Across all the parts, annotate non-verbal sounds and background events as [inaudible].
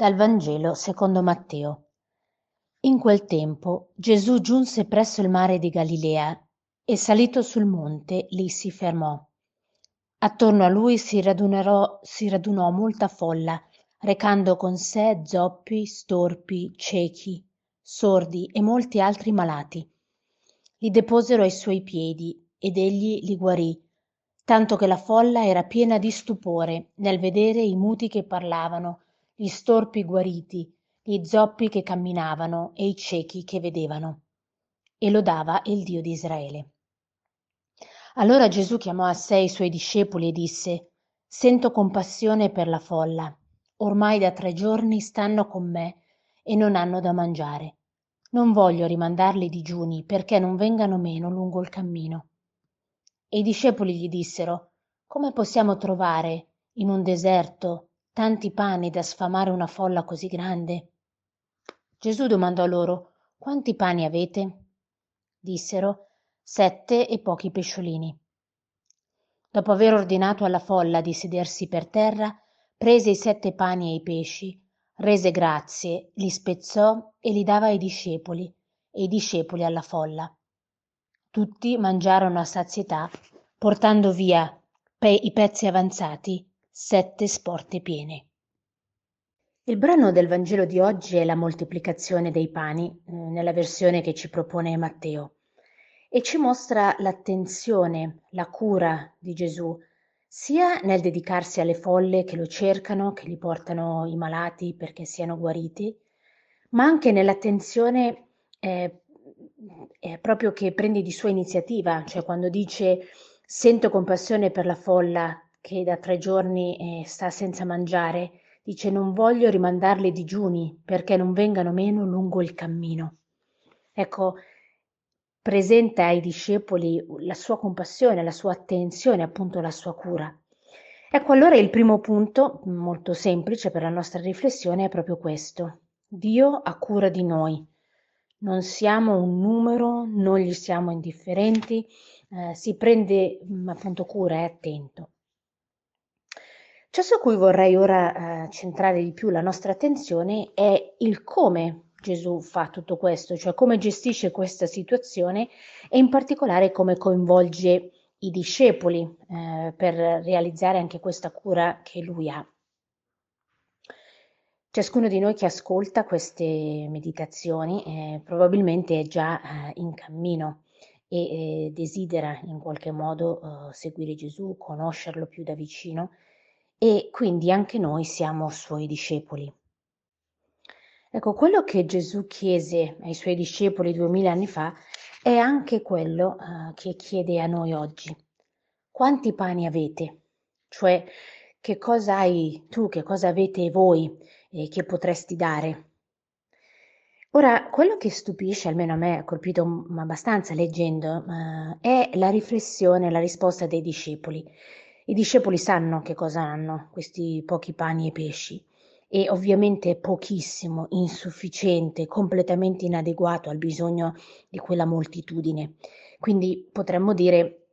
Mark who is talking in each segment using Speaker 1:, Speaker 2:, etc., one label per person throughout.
Speaker 1: Dal Vangelo secondo Matteo. In quel tempo Gesù giunse presso il mare di Galilea e salito sul monte lì si fermò. Attorno a lui si, si radunò molta folla, recando con sé zoppi, storpi, ciechi, sordi e molti altri malati. Li deposero ai suoi piedi ed egli li guarì, tanto che la folla era piena di stupore nel vedere i muti che parlavano, gli storpi guariti, gli zoppi che camminavano e i ciechi che vedevano. E lodava il Dio di Israele. Allora Gesù chiamò a sé i suoi discepoli e disse, Sento compassione per la folla. Ormai da tre giorni stanno con me e non hanno da mangiare. Non voglio rimandarli digiuni perché non vengano meno lungo il cammino. E i discepoli gli dissero, Come possiamo trovare in un deserto tanti pani da sfamare una folla così grande? Gesù domandò loro quanti pani avete? Dissero sette e pochi pesciolini. Dopo aver ordinato alla folla di sedersi per terra prese i sette pani e i pesci rese grazie li spezzò e li dava ai discepoli e i discepoli alla folla. Tutti mangiarono a sazietà portando via i pezzi avanzati sette sporte piene. Il brano del Vangelo di oggi è la moltiplicazione dei pani, eh, nella versione che ci propone Matteo, e ci mostra l'attenzione, la cura di Gesù, sia nel dedicarsi alle folle che lo cercano, che gli portano i malati perché siano guariti, ma anche nell'attenzione eh, eh, proprio che prende di sua iniziativa, cioè quando dice sento compassione per la folla che da tre giorni eh, sta senza mangiare, dice non voglio rimandarli digiuni perché non vengano meno lungo il cammino. Ecco, presenta ai discepoli la sua compassione, la sua attenzione, appunto la sua cura. Ecco, allora il primo punto, molto semplice per la nostra riflessione, è proprio questo. Dio ha cura di noi. Non siamo un numero, non gli siamo indifferenti, eh, si prende appunto cura, è attento. Ciò su cui vorrei ora eh, centrare di più la nostra attenzione è il come Gesù fa tutto questo, cioè come gestisce questa situazione e in particolare come coinvolge i discepoli eh, per realizzare anche questa cura che lui ha. Ciascuno di noi che ascolta queste meditazioni eh, probabilmente è già eh, in cammino e eh, desidera in qualche modo eh, seguire Gesù, conoscerlo più da vicino e quindi anche noi siamo suoi discepoli. Ecco, quello che Gesù chiese ai suoi discepoli duemila anni fa è anche quello uh, che chiede a noi oggi. Quanti pani avete? Cioè, che cosa hai tu, che cosa avete voi e che potresti dare? Ora, quello che stupisce, almeno a me ha colpito abbastanza leggendo, uh, è la riflessione, la risposta dei discepoli. I discepoli sanno che cosa hanno questi pochi pani e pesci e ovviamente pochissimo, insufficiente, completamente inadeguato al bisogno di quella moltitudine. Quindi potremmo dire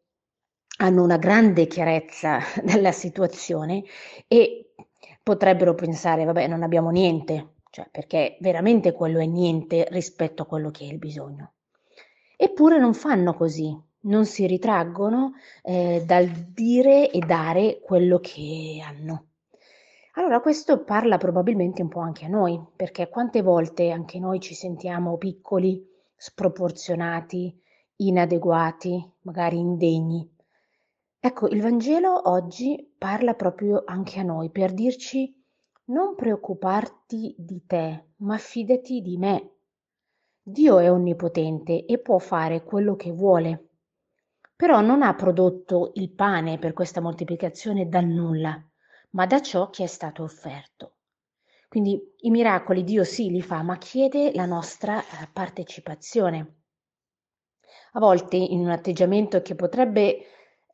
Speaker 1: hanno una grande chiarezza [laughs] della situazione e potrebbero pensare, vabbè, non abbiamo niente, cioè perché veramente quello è niente rispetto a quello che è il bisogno. Eppure non fanno così, non si ritraggono eh, dal dire e dare quello che hanno. Allora questo parla probabilmente un po' anche a noi, perché quante volte anche noi ci sentiamo piccoli, sproporzionati, inadeguati, magari indegni. Ecco, il Vangelo oggi parla proprio anche a noi per dirci non preoccuparti di te, ma fidati di me. Dio è onnipotente e può fare quello che vuole però non ha prodotto il pane per questa moltiplicazione dal nulla, ma da ciò che è stato offerto. Quindi i miracoli Dio sì li fa, ma chiede la nostra eh, partecipazione. A volte in un atteggiamento che potrebbe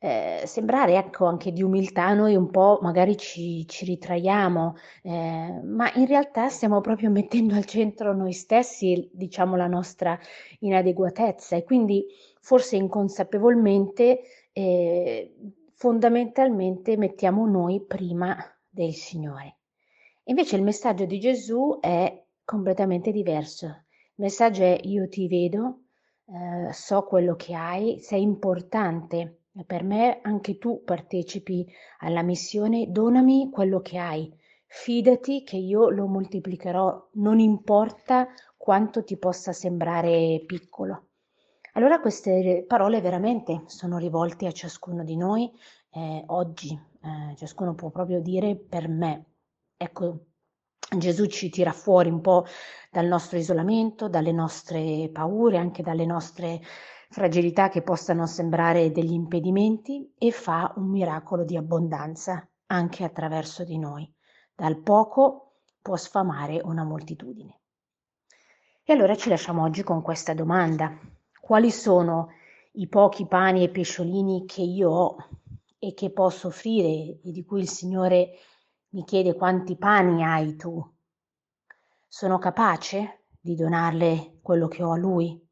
Speaker 1: eh, sembrare ecco anche di umiltà, noi un po' magari ci, ci ritraiamo, eh, ma in realtà stiamo proprio mettendo al centro noi stessi, diciamo, la nostra inadeguatezza e quindi forse inconsapevolmente, eh, fondamentalmente mettiamo noi prima del Signore. Invece il messaggio di Gesù è completamente diverso. Il messaggio è io ti vedo, eh, so quello che hai, sei importante per me, anche tu partecipi alla missione, donami quello che hai, fidati che io lo moltiplicherò, non importa quanto ti possa sembrare piccolo. Allora queste parole veramente sono rivolte a ciascuno di noi eh, oggi, eh, ciascuno può proprio dire per me. Ecco, Gesù ci tira fuori un po' dal nostro isolamento, dalle nostre paure, anche dalle nostre fragilità che possano sembrare degli impedimenti e fa un miracolo di abbondanza anche attraverso di noi. Dal poco può sfamare una moltitudine. E allora ci lasciamo oggi con questa domanda. Quali sono i pochi pani e pesciolini che io ho e che posso offrire e di cui il Signore mi chiede quanti pani hai tu? Sono capace di donarle quello che ho a Lui?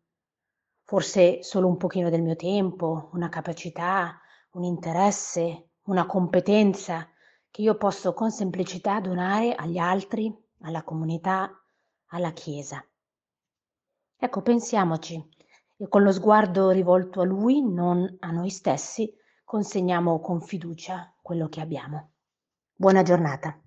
Speaker 1: Forse solo un pochino del mio tempo, una capacità, un interesse, una competenza che io posso con semplicità donare agli altri, alla comunità, alla Chiesa. Ecco, pensiamoci e con lo sguardo rivolto a Lui, non a noi stessi, consegniamo con fiducia quello che abbiamo. Buona giornata.